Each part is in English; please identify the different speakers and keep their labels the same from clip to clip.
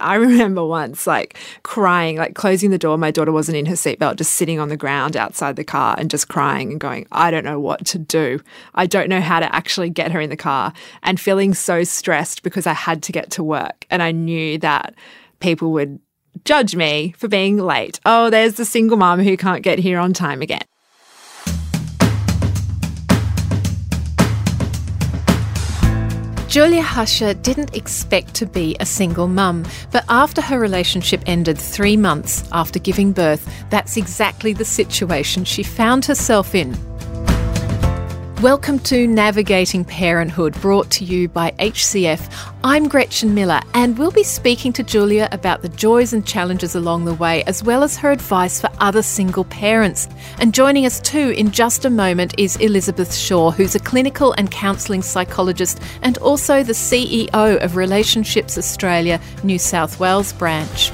Speaker 1: I remember once like crying, like closing the door. My daughter wasn't in her seatbelt, just sitting on the ground outside the car and just crying and going, I don't know what to do. I don't know how to actually get her in the car and feeling so stressed because I had to get to work. And I knew that people would judge me for being late. Oh, there's the single mom who can't get here on time again.
Speaker 2: Julia Hasche didn't expect to be a single mum, but after her relationship ended three months after giving birth, that's exactly the situation she found herself in. Welcome to Navigating Parenthood, brought to you by HCF. I'm Gretchen Miller, and we'll be speaking to Julia about the joys and challenges along the way, as well as her advice for other single parents. And joining us too in just a moment is Elisabeth Shaw, who's a clinical and counselling psychologist and also the CEO of Relationships Australia New South Wales branch.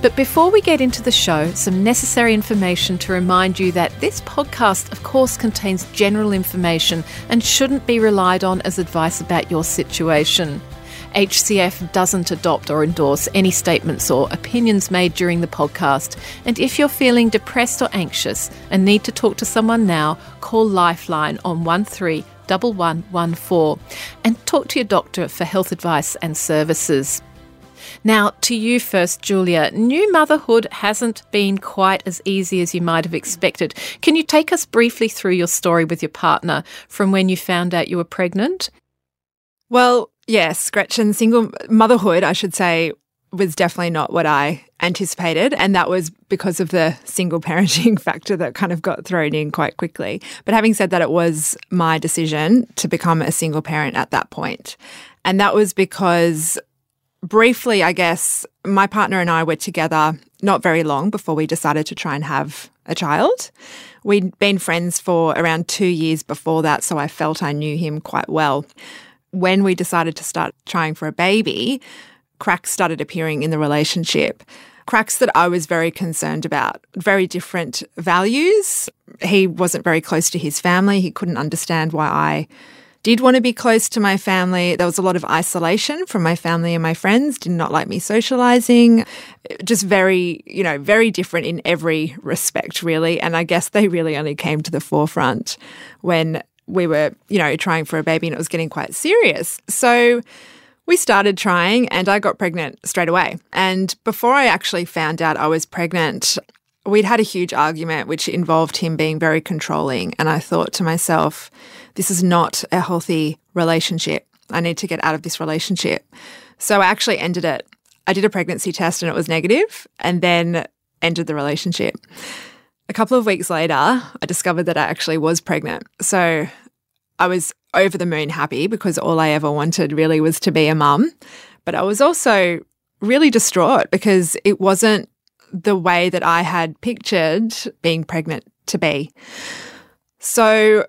Speaker 2: But before we get into the show, some necessary information to remind you that this podcast, of course, contains general information and shouldn't be relied on as advice about your situation. HCF doesn't adopt or endorse any statements or opinions made during the podcast. And if you're feeling depressed or anxious and need to talk to someone now, call Lifeline on 131114 and talk to your doctor for health advice and services. Now, to you first, Julia. New motherhood hasn't been quite as easy as you might have expected. Can you take us briefly through your story with your partner from when you found out you were pregnant?
Speaker 1: Well, yes, Gretchen, single motherhood, I should say, was definitely not what I anticipated. And that was because of the single parenting factor that kind of got thrown in quite quickly. But having said that, it was my decision to become a single parent at that point. And that was because briefly, I guess, my partner and I were together not very long before we decided to try and have a child. We'd been friends for around two years before that, so I felt I knew him quite well. When we decided to start trying for a baby, cracks started appearing in the relationship. Cracks that I was very concerned about, very different values. He wasn't very close to his family. He couldn't understand why I did want to be close to my family. There was a lot of isolation from my family and my friends, did not like me socializing. Just very, you know, very different in every respect, really. And I guess they really only came to the forefront when we were, you know, trying for a baby and it was getting quite serious. So, we started trying and I got pregnant straight away. And before I actually found out I was pregnant, we'd had a huge argument which involved him being very controlling. And I thought to myself, this is not a healthy relationship. I need to get out of this relationship. So I actually ended it. I did a pregnancy test and it was negative, and then ended the relationship. A couple of weeks later, I discovered that I actually was pregnant. So I was over the moon happy because all I ever wanted really was to be a mum. But I was also really distraught because it wasn't the way that I had pictured being pregnant to be. So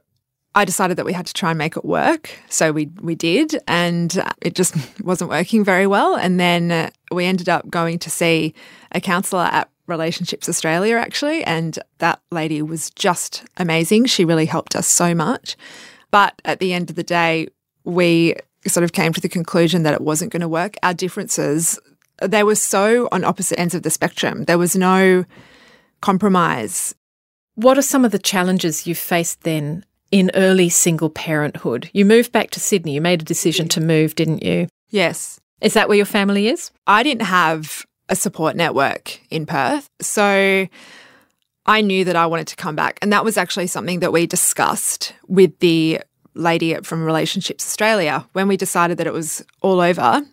Speaker 1: I decided that we had to try and make it work. So we we did, and it just wasn't working very well. And then we ended up going to see a counsellor at Relationships Australia, actually, and that lady was just amazing. She really helped us so much. But at the end of the day, we sort of came to the conclusion that it wasn't going to work. Our differences, they were so on opposite ends of the spectrum. There was no compromise.
Speaker 2: What are some of the challenges you faced then in early single parenthood. You moved back to Sydney. You made a decision to move, didn't you?
Speaker 1: Yes.
Speaker 2: Is that where your family is?
Speaker 1: I didn't have a support network in Perth. So I knew that I wanted to come back. And that was actually something that we discussed with the lady from Relationships Australia when we decided that it was all over.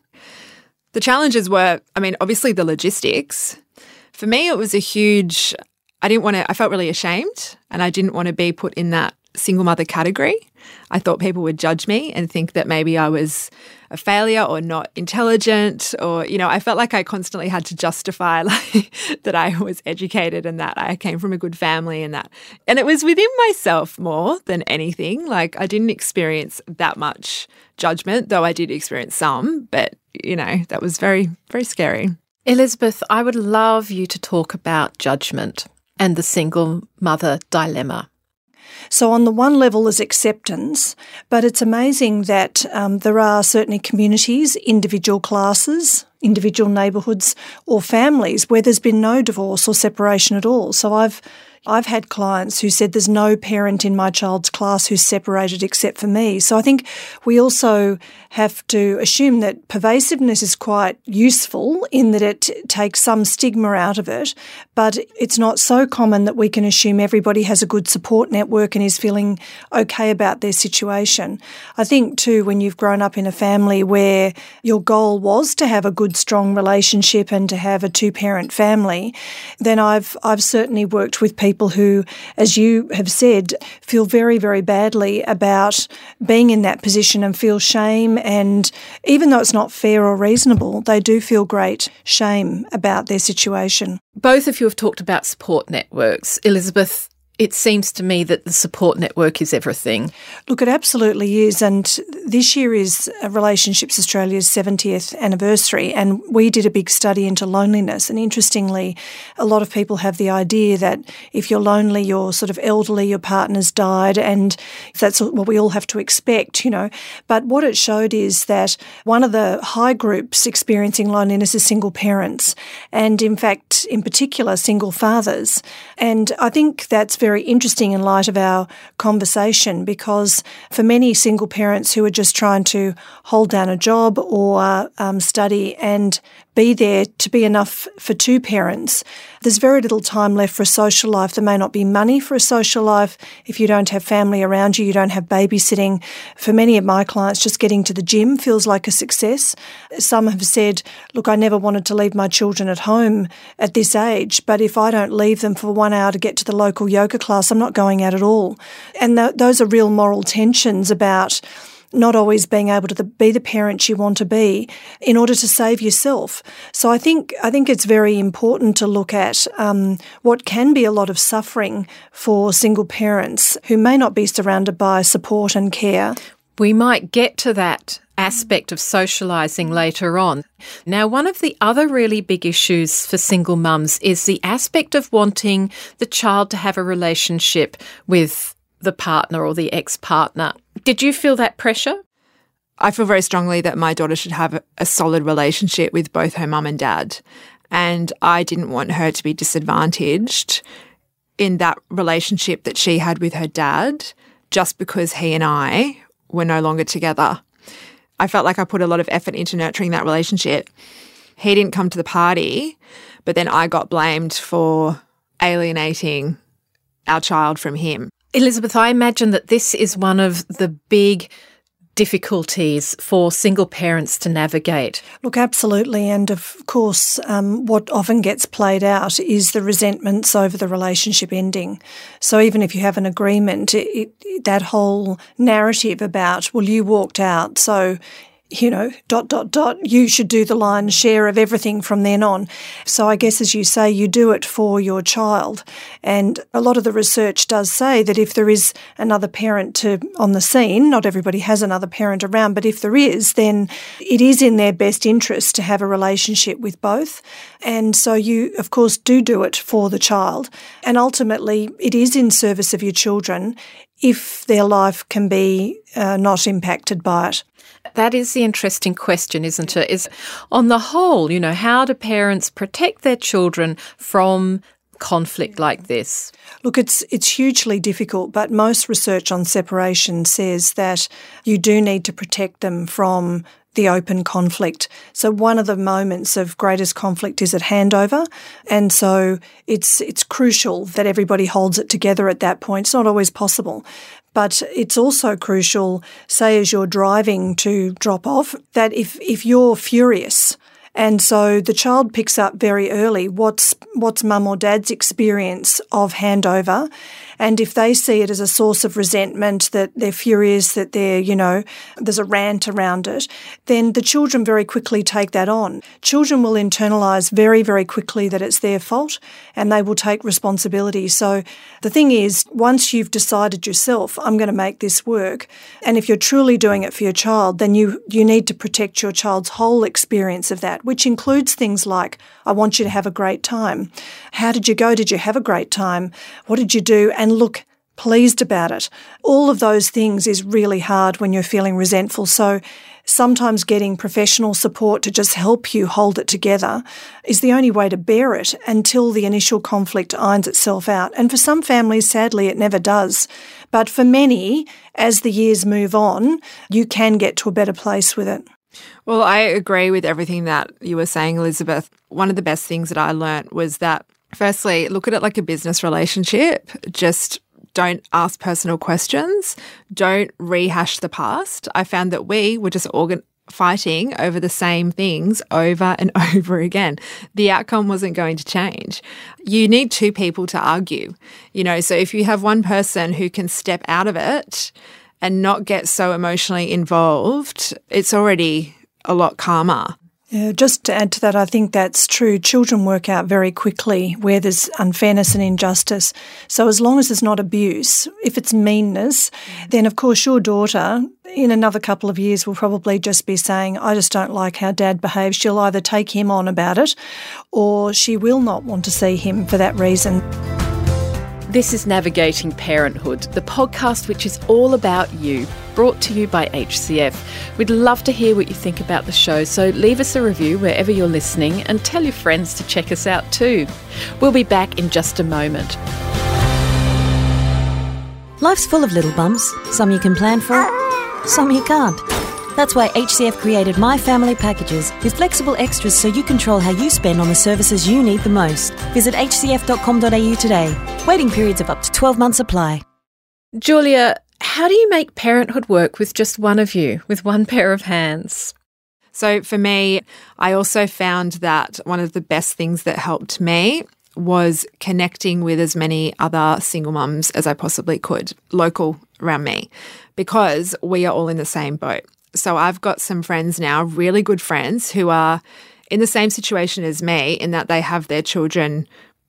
Speaker 1: The challenges were, I mean, obviously the logistics. For me, it was a huge, I didn't want to, I felt really ashamed and I didn't want to be put in that single mother category. I thought people would judge me and think that maybe I was a failure or not intelligent or you know I felt like I constantly had to justify like that I was educated and that I came from a good family and that and it was within myself more than anything like I didn't experience that much judgment though I did experience some but you know that was very very scary.
Speaker 2: Elisabeth, I would love you to talk about judgment and the single mother dilemma.
Speaker 3: So, on the one level is acceptance, but it's amazing that um, there are certainly communities, individual classes, individual neighbourhoods or families where there's been no divorce or separation at all. So I've I've had clients who said there's no parent in my child's class who's separated except for me. So I think we also have to assume that pervasiveness is quite useful in that it takes some stigma out of it, but it's not so common that we can assume everybody has a good support network and is feeling okay about their situation. I think too, when you've grown up in a family where your goal was to have a good, strong relationship and to have a two parent family, then I've, I've certainly worked with people people who, as you have said, feel very, very badly about being in that position and feel shame. And even though it's not fair or reasonable, they do feel great shame about their situation.
Speaker 2: Both of you have talked about support networks. Elisabeth, it seems to me that the support network is everything.
Speaker 3: Look, it absolutely is. And this year is uh, Relationships Australia's 70th anniversary, and we did a big study into loneliness. And interestingly, a lot of people have the idea that if you're lonely, you're sort of elderly, your partner's died, and that's what we all have to expect, you know. But what it showed is that one of the high groups experiencing loneliness is single parents, and in fact, in particular, single fathers. And I think that's very very interesting in light of our conversation because for many single parents who are just trying to hold down a job or um, study and be there to be enough for two parents. There's very little time left for a social life. There may not be money for a social life. If you don't have family around you, you don't have babysitting. For many of my clients, just getting to the gym feels like a success. Some have said, look, I never wanted to leave my children at home at this age, but if I don't leave them for one hour to get to the local yoga class, I'm not going out at all. And th- those are real moral tensions about not always being able to be the parent you want to be in order to save yourself. So I think I think it's very important to look at um, what can be a lot of suffering for single parents who may not be surrounded by support and care.
Speaker 2: We might get to that aspect of socialising later on. Now, one of the other really big issues for single mums is the aspect of wanting the child to have a relationship with the partner or the ex partner. Did you feel that pressure?
Speaker 1: I feel very strongly that my daughter should have a solid relationship with both her mum and dad. And I didn't want her to be disadvantaged in that relationship that she had with her dad just because he and I were no longer together. I felt like I put a lot of effort into nurturing that relationship. He didn't come to the party, but then I got blamed for alienating our child from him.
Speaker 2: Elisabeth, I imagine that this is one of the big difficulties for single parents to navigate?
Speaker 3: Look, absolutely. And of course, um, what often gets played out is the resentments over the relationship ending. So even if you have an agreement, it, it, that whole narrative about, well, you walked out, so you know, dot, dot, dot, you should do the lion's share of everything from then on. So I guess, as you say, you do it for your child. And a lot of the research does say that if there is another parent to, on the scene, not everybody has another parent around, but if there is, then it is in their best interest to have a relationship with both. And so you, of course, do do it for the child. And ultimately, it is in service of your children if their life can be uh, not impacted by it.
Speaker 2: That is the interesting question, isn't it? Is on the whole, you know, how do parents protect their children from conflict like this?
Speaker 3: Look, it's it's hugely difficult, but most research on separation says that you do need to protect them from the open conflict. So one of the moments of greatest conflict is at handover, and so it's it's crucial that everybody holds it together at that point. It's not always possible, but it's also crucial, say, as you're driving to drop off, that if, if you're furious, and so the child picks up very early what's what's mum or dad's experience of handover and if they see it as a source of resentment, that they're furious, that they're, you know, there's a rant around it, then the children very quickly take that on. Children will internalise very, very quickly that it's their fault and they will take responsibility. So the thing is, once you've decided yourself, I'm going to make this work, and if you're truly doing it for your child, then you, you need to protect your child's whole experience of that, which includes things like, I want you to have a great time. How did you go? Did you have a great time? What did you do? And look pleased about it. All of those things is really hard when you're feeling resentful. So sometimes getting professional support to just help you hold it together is the only way to bear it until the initial conflict irons itself out. And for some families, sadly, it never does. But for many, as the years move on, you can get to a better place with it.
Speaker 1: Well, I agree with everything that you were saying, Elisabeth. One of the best things that I learnt was that, firstly, look at it like a business relationship. Just don't ask personal questions. Don't rehash the past. I found that we were just organ- fighting over the same things over and over again. The outcome wasn't going to change. You need two people to argue, you know, so if you have one person who can step out of it and not get so emotionally involved, it's already a lot calmer.
Speaker 3: Yeah, just to add to that, I think that's true. Children work out very quickly where there's unfairness and injustice. So as long as there's not abuse, if it's meanness, then of course your daughter in another couple of years will probably just be saying, I just don't like how dad behaves. She'll either take him on about it or she will not want to see him for that reason.
Speaker 2: This is Navigating Parenthood, the podcast which is all about you, brought to you by HCF. We'd love to hear what you think about the show, so leave us a review wherever you're listening and tell your friends to check us out too. We'll be back in just a moment.
Speaker 4: Life's full of little bumps, some you can plan for, some you can't. That's why HCF created My Family Packages with flexible extras so you control how you spend on the services you need the most. Visit hcf.com.au today. Waiting periods of up to 12 months apply.
Speaker 2: Julia, how do you make parenthood work with just one of you, with one pair of hands?
Speaker 1: So for me, I also found that one of the best things that helped me was connecting with as many other single mums as I possibly could, local around me, because we are all in the same boat. So I've got some friends now, really good friends, who are in the same situation as me in that they have their children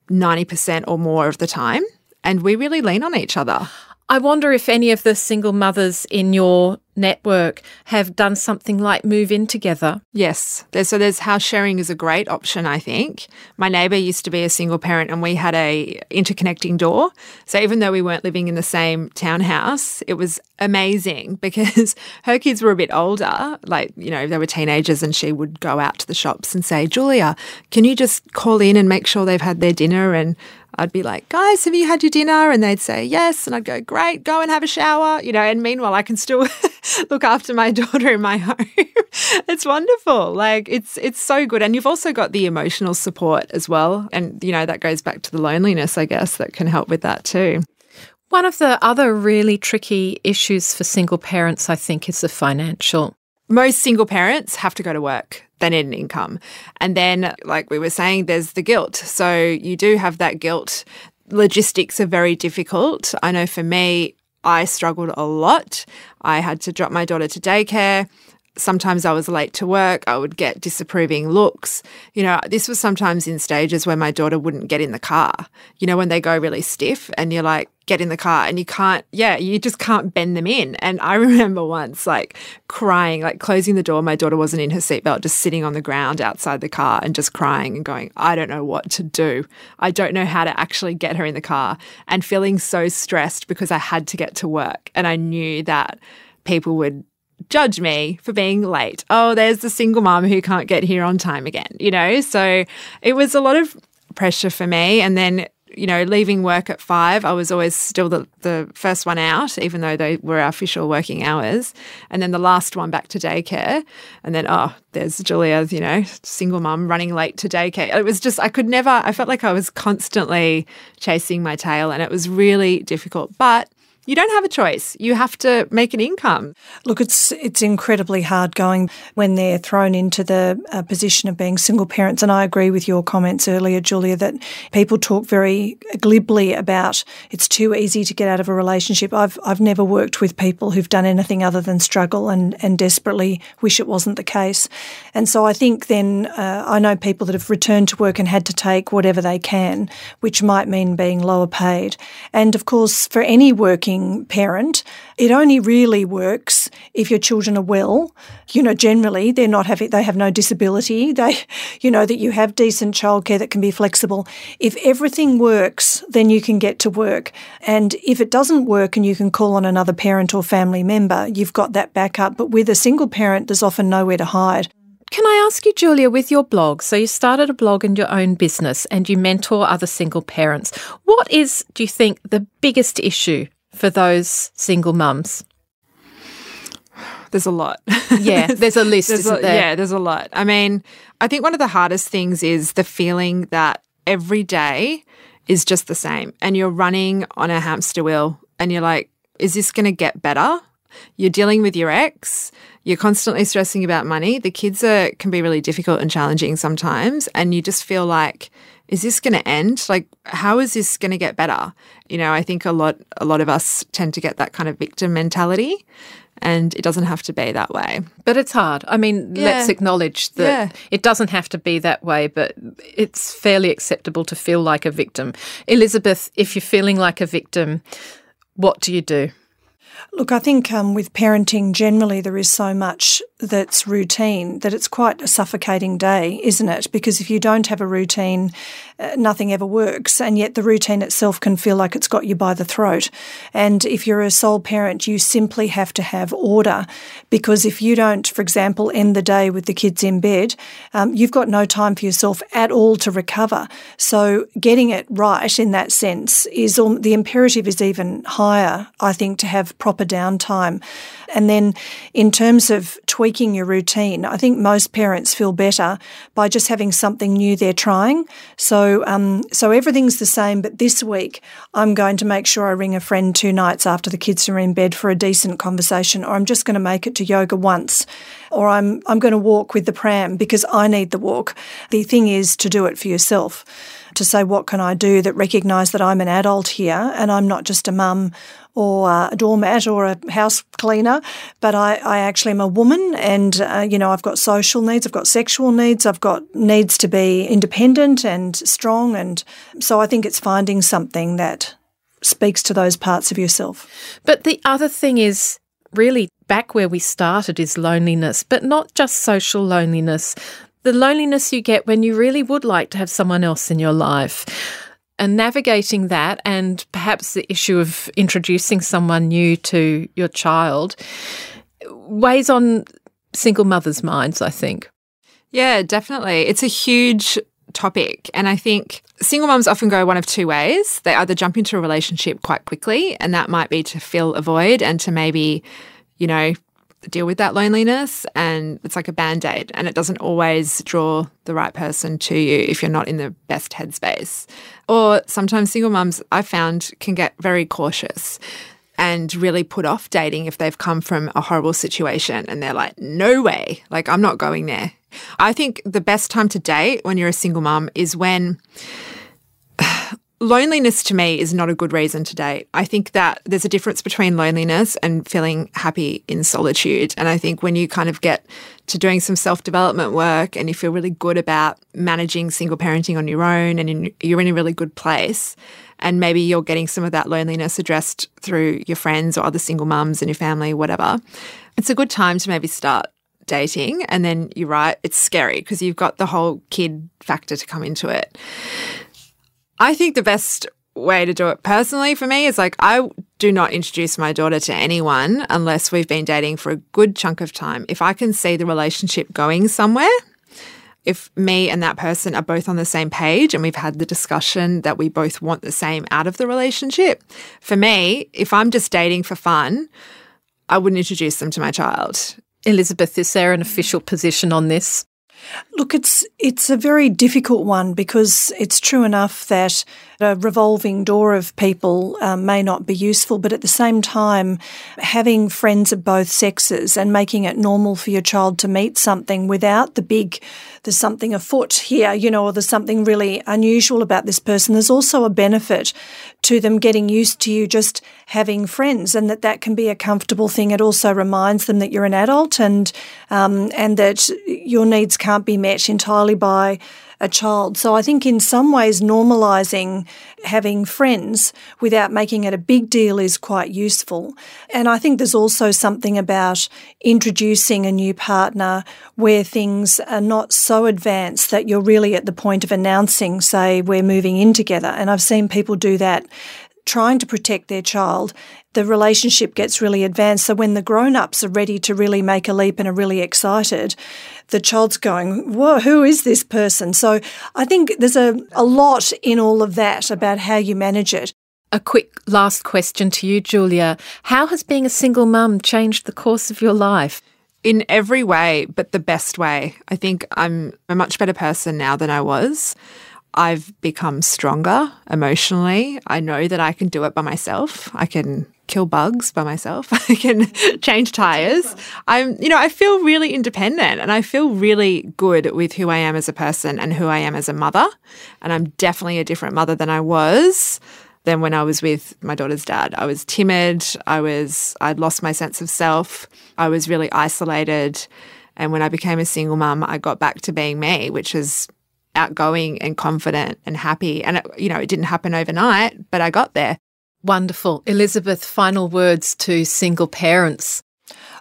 Speaker 1: 90% or more of the time. And we really lean on each other.
Speaker 2: I wonder if any of the single mothers in your network have done something like move in together.
Speaker 1: Yes. So there's house sharing is a great option, I think. My neighbour used to be a single parent and we had a interconnecting door. So even though we weren't living in the same townhouse, it was amazing because her kids were a bit older, like, you know, they were teenagers and she would go out to the shops and say, Julia, can you just call in and make sure they've had their dinner and I'd be like, guys, have you had your dinner? And they'd say, yes. And I'd go, great, go and have a shower, you know, and meanwhile, I can still look after my daughter in my home. it's wonderful. Like it's, it's so good. And you've also got the emotional support as well. And, you know, that goes back to the loneliness, I guess, that can help with that too.
Speaker 2: One of the other really tricky issues for single parents, I think, is the financial.
Speaker 1: Most single parents have to go to work they need an income. And then, like we were saying, there's the guilt. So you do have that guilt. Logistics are very difficult. I know for me, I struggled a lot. I had to drop my daughter to daycare. Sometimes I was late to work. I would get disapproving looks. You know, this was sometimes in stages where my daughter wouldn't get in the car. You know, when they go really stiff and you're like, get in the car and you can't, yeah, you just can't bend them in. And I remember once like crying, like closing the door. My daughter wasn't in her seatbelt, just sitting on the ground outside the car and just crying and going, I don't know what to do. I don't know how to actually get her in the car and feeling so stressed because I had to get to work. And I knew that people would judge me for being late. Oh, there's the single mom who can't get here on time again, you know? So it was a lot of pressure for me. And then you know, leaving work at five, I was always still the, the first one out, even though they were our official working hours. And then the last one back to daycare. And then, oh, there's Julia, you know, single mum running late to daycare. It was just, I could never, I felt like I was constantly chasing my tail and it was really difficult. But you don't have a choice. You have to make an income.
Speaker 3: Look, it's it's incredibly hard going when they're thrown into the uh, position of being single parents. And I agree with your comments earlier, Julia, that people talk very glibly about it's too easy to get out of a relationship. I've I've never worked with people who've done anything other than struggle and and desperately wish it wasn't the case. And so I think then uh, I know people that have returned to work and had to take whatever they can, which might mean being lower paid. And of course, for any working parent. It only really works if your children are well. You know, generally they're not having, they have no disability. They, you know, that you have decent childcare that can be flexible. If everything works, then you can get to work. And if it doesn't work and you can call on another parent or family member, you've got that backup. But with a single parent, there's often nowhere to hide.
Speaker 2: Can I ask you, Julia, with your blog? So you started a blog in your own business and you mentor other single parents. What is, do you think, the biggest issue for those single mums?
Speaker 1: There's a lot.
Speaker 2: Yeah, there's a list,
Speaker 1: There's
Speaker 2: isn't
Speaker 1: a-
Speaker 2: there?
Speaker 1: Yeah, there's a lot. I mean, I think one of the hardest things is the feeling that every day is just the same and you're running on a hamster wheel and you're like, is this going to get better? You're dealing with your ex. You're constantly stressing about money. The kids are can be really difficult and challenging sometimes, and you just feel like, is this going to end? Like, how is this going to get better? You know, I think a lot a lot of us tend to get that kind of victim mentality, and it doesn't have to be that way.
Speaker 2: But it's hard. I mean, let's acknowledge that
Speaker 1: Yeah.
Speaker 2: it doesn't have to be that way, but it's fairly acceptable to feel like a victim. Elisabeth, if you're feeling like a victim, what do you do?
Speaker 3: Look, I think um, with parenting generally, there is so much that's routine that it's quite a suffocating day, isn't it? Because if you don't have a routine, uh, nothing ever works. And yet the routine itself can feel like it's got you by the throat. And if you're a sole parent, you simply have to have order because if you don't, for example, end the day with the kids in bed, um, you've got no time for yourself at all to recover. So getting it right in that sense is al- the imperative is even higher, I think, to have proper downtime. And then in terms of tweaking your routine, I think most parents feel better by just having something new they're trying. So, um, so everything's the same, but this week I'm going to make sure I ring a friend two nights after the kids are in bed for a decent conversation, or I'm just going to make it to yoga once, or I'm I'm going to walk with the pram because I need the walk. The thing is to do it for yourself to say, what can I do that recognise that I'm an adult here and I'm not just a mum or a doormat or a house cleaner, but I, I actually am a woman and, uh, you know, I've got social needs, I've got sexual needs, I've got needs to be independent and strong. And so I think it's finding something that speaks to those parts of yourself.
Speaker 2: But the other thing is really back where we started is loneliness, but not just social loneliness. The loneliness you get when you really would like to have someone else in your life. And navigating that, and perhaps the issue of introducing someone new to your child, weighs on single mothers' minds, I think.
Speaker 1: Yeah, definitely. It's a huge topic. And I think single mums often go one of two ways. They either jump into a relationship quite quickly, and that might be to fill a void and to maybe, you know, deal with that loneliness. And it's like a band aid, and it doesn't always draw the right person to you if you're not in the best headspace. Or sometimes single mums, I found, can get very cautious and really put off dating if they've come from a horrible situation and they're like, no way, like, I'm not going there. I think the best time to date when you're a single mum is when loneliness to me is not a good reason to date. I think that there's a difference between loneliness and feeling happy in solitude. And I think when you kind of get to doing some self development work and you feel really good about managing single parenting on your own and in, you're in a really good place, and maybe you're getting some of that loneliness addressed through your friends or other single mums in your family, whatever, it's a good time to maybe start dating. And then you're right, it's scary because you've got the whole kid factor to come into it. I think the best way to do it personally for me is like I do not introduce my daughter to anyone unless we've been dating for a good chunk of time. If I can see the relationship going somewhere, if me and that person are both on the same page and we've had the discussion that we both want the same out of the relationship, for me, if I'm just dating for fun, I wouldn't introduce them to my child.
Speaker 2: Elisabeth, is there an official position on this?
Speaker 3: Look, it's it's a very difficult one because it's true enough that a revolving door of people um, may not be useful, but at the same time, having friends of both sexes and making it normal for your child to meet something without the big, there's something afoot here, you know, or there's something really unusual about this person. There's also a benefit to them getting used to you just having friends, and that that can be a comfortable thing. It also reminds them that you're an adult and um, and that your needs can't be met entirely by a child. So I think in some ways normalizing having friends without making it a big deal is quite useful. And I think there's also something about introducing a new partner where things are not so advanced that you're really at the point of announcing, say, we're moving in together. And I've seen people do that trying to protect their child, the relationship gets really advanced. So when the grown ups are ready to really make a leap and are really excited, the child's going, Whoa, who is this person? So I think there's a, a lot in all of that about how you manage it.
Speaker 2: A quick last question to you, Julia. How has being a single mum changed the course of your life?
Speaker 1: In every way, but the best way. I think I'm a much better person now than I was. I've become stronger emotionally. I know that I can do it by myself. I can kill bugs by myself. I can change tires. I'm, you know, I feel really independent and I feel really good with who I am as a person and who I am as a mother. And I'm definitely a different mother than I was than when I was with my daughter's dad. I was timid. I was, I'd lost my sense of self. I was really isolated. And when I became a single mum, I got back to being me, which is outgoing and confident and happy. And, it, you know, it didn't happen overnight, but I got there.
Speaker 2: Wonderful. Elisabeth, final words to single parents.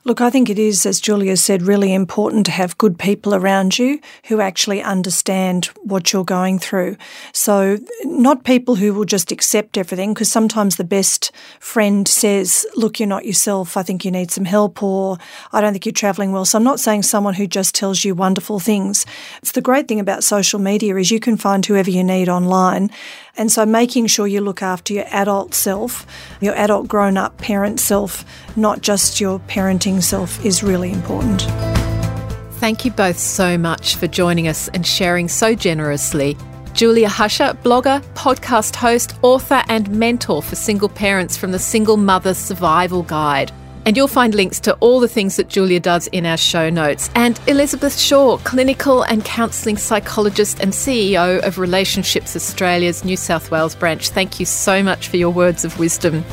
Speaker 3: Look, I think it is, as Julia said, really important to have good people around you who actually understand what you're going through. So, not people who will just accept everything, because sometimes the best friend says, Look, you're not yourself. I think you need some help, or I don't think you're traveling well. So, I'm not saying someone who just tells you wonderful things. It's the great thing about social media is you can find whoever you need online. And so making sure you look after your adult self, your adult grown up parent self, not just your parenting self, is really important.
Speaker 2: Thank you both so much for joining us and sharing so generously. Julia Hasche, blogger, podcast host, author, and mentor for single parents from the Single Mother Survival Guide. And you'll find links to all the things that Julia does in our show notes. And Elisabeth Shaw, clinical and counselling psychologist and CEO of Relationships Australia's New South Wales branch. Thank you so much for your words of wisdom.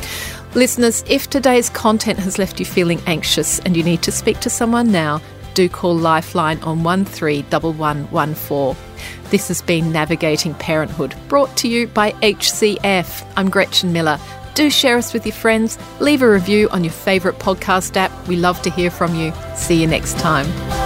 Speaker 2: Listeners, if today's content has left you feeling anxious and you need to speak to someone now, do call Lifeline on 131114. This has been Navigating Parenthood, brought to you by HCF. I'm Gretchen Miller. Do share us with your friends. Leave a review on your favourite podcast app. We love to hear from you. See you next time.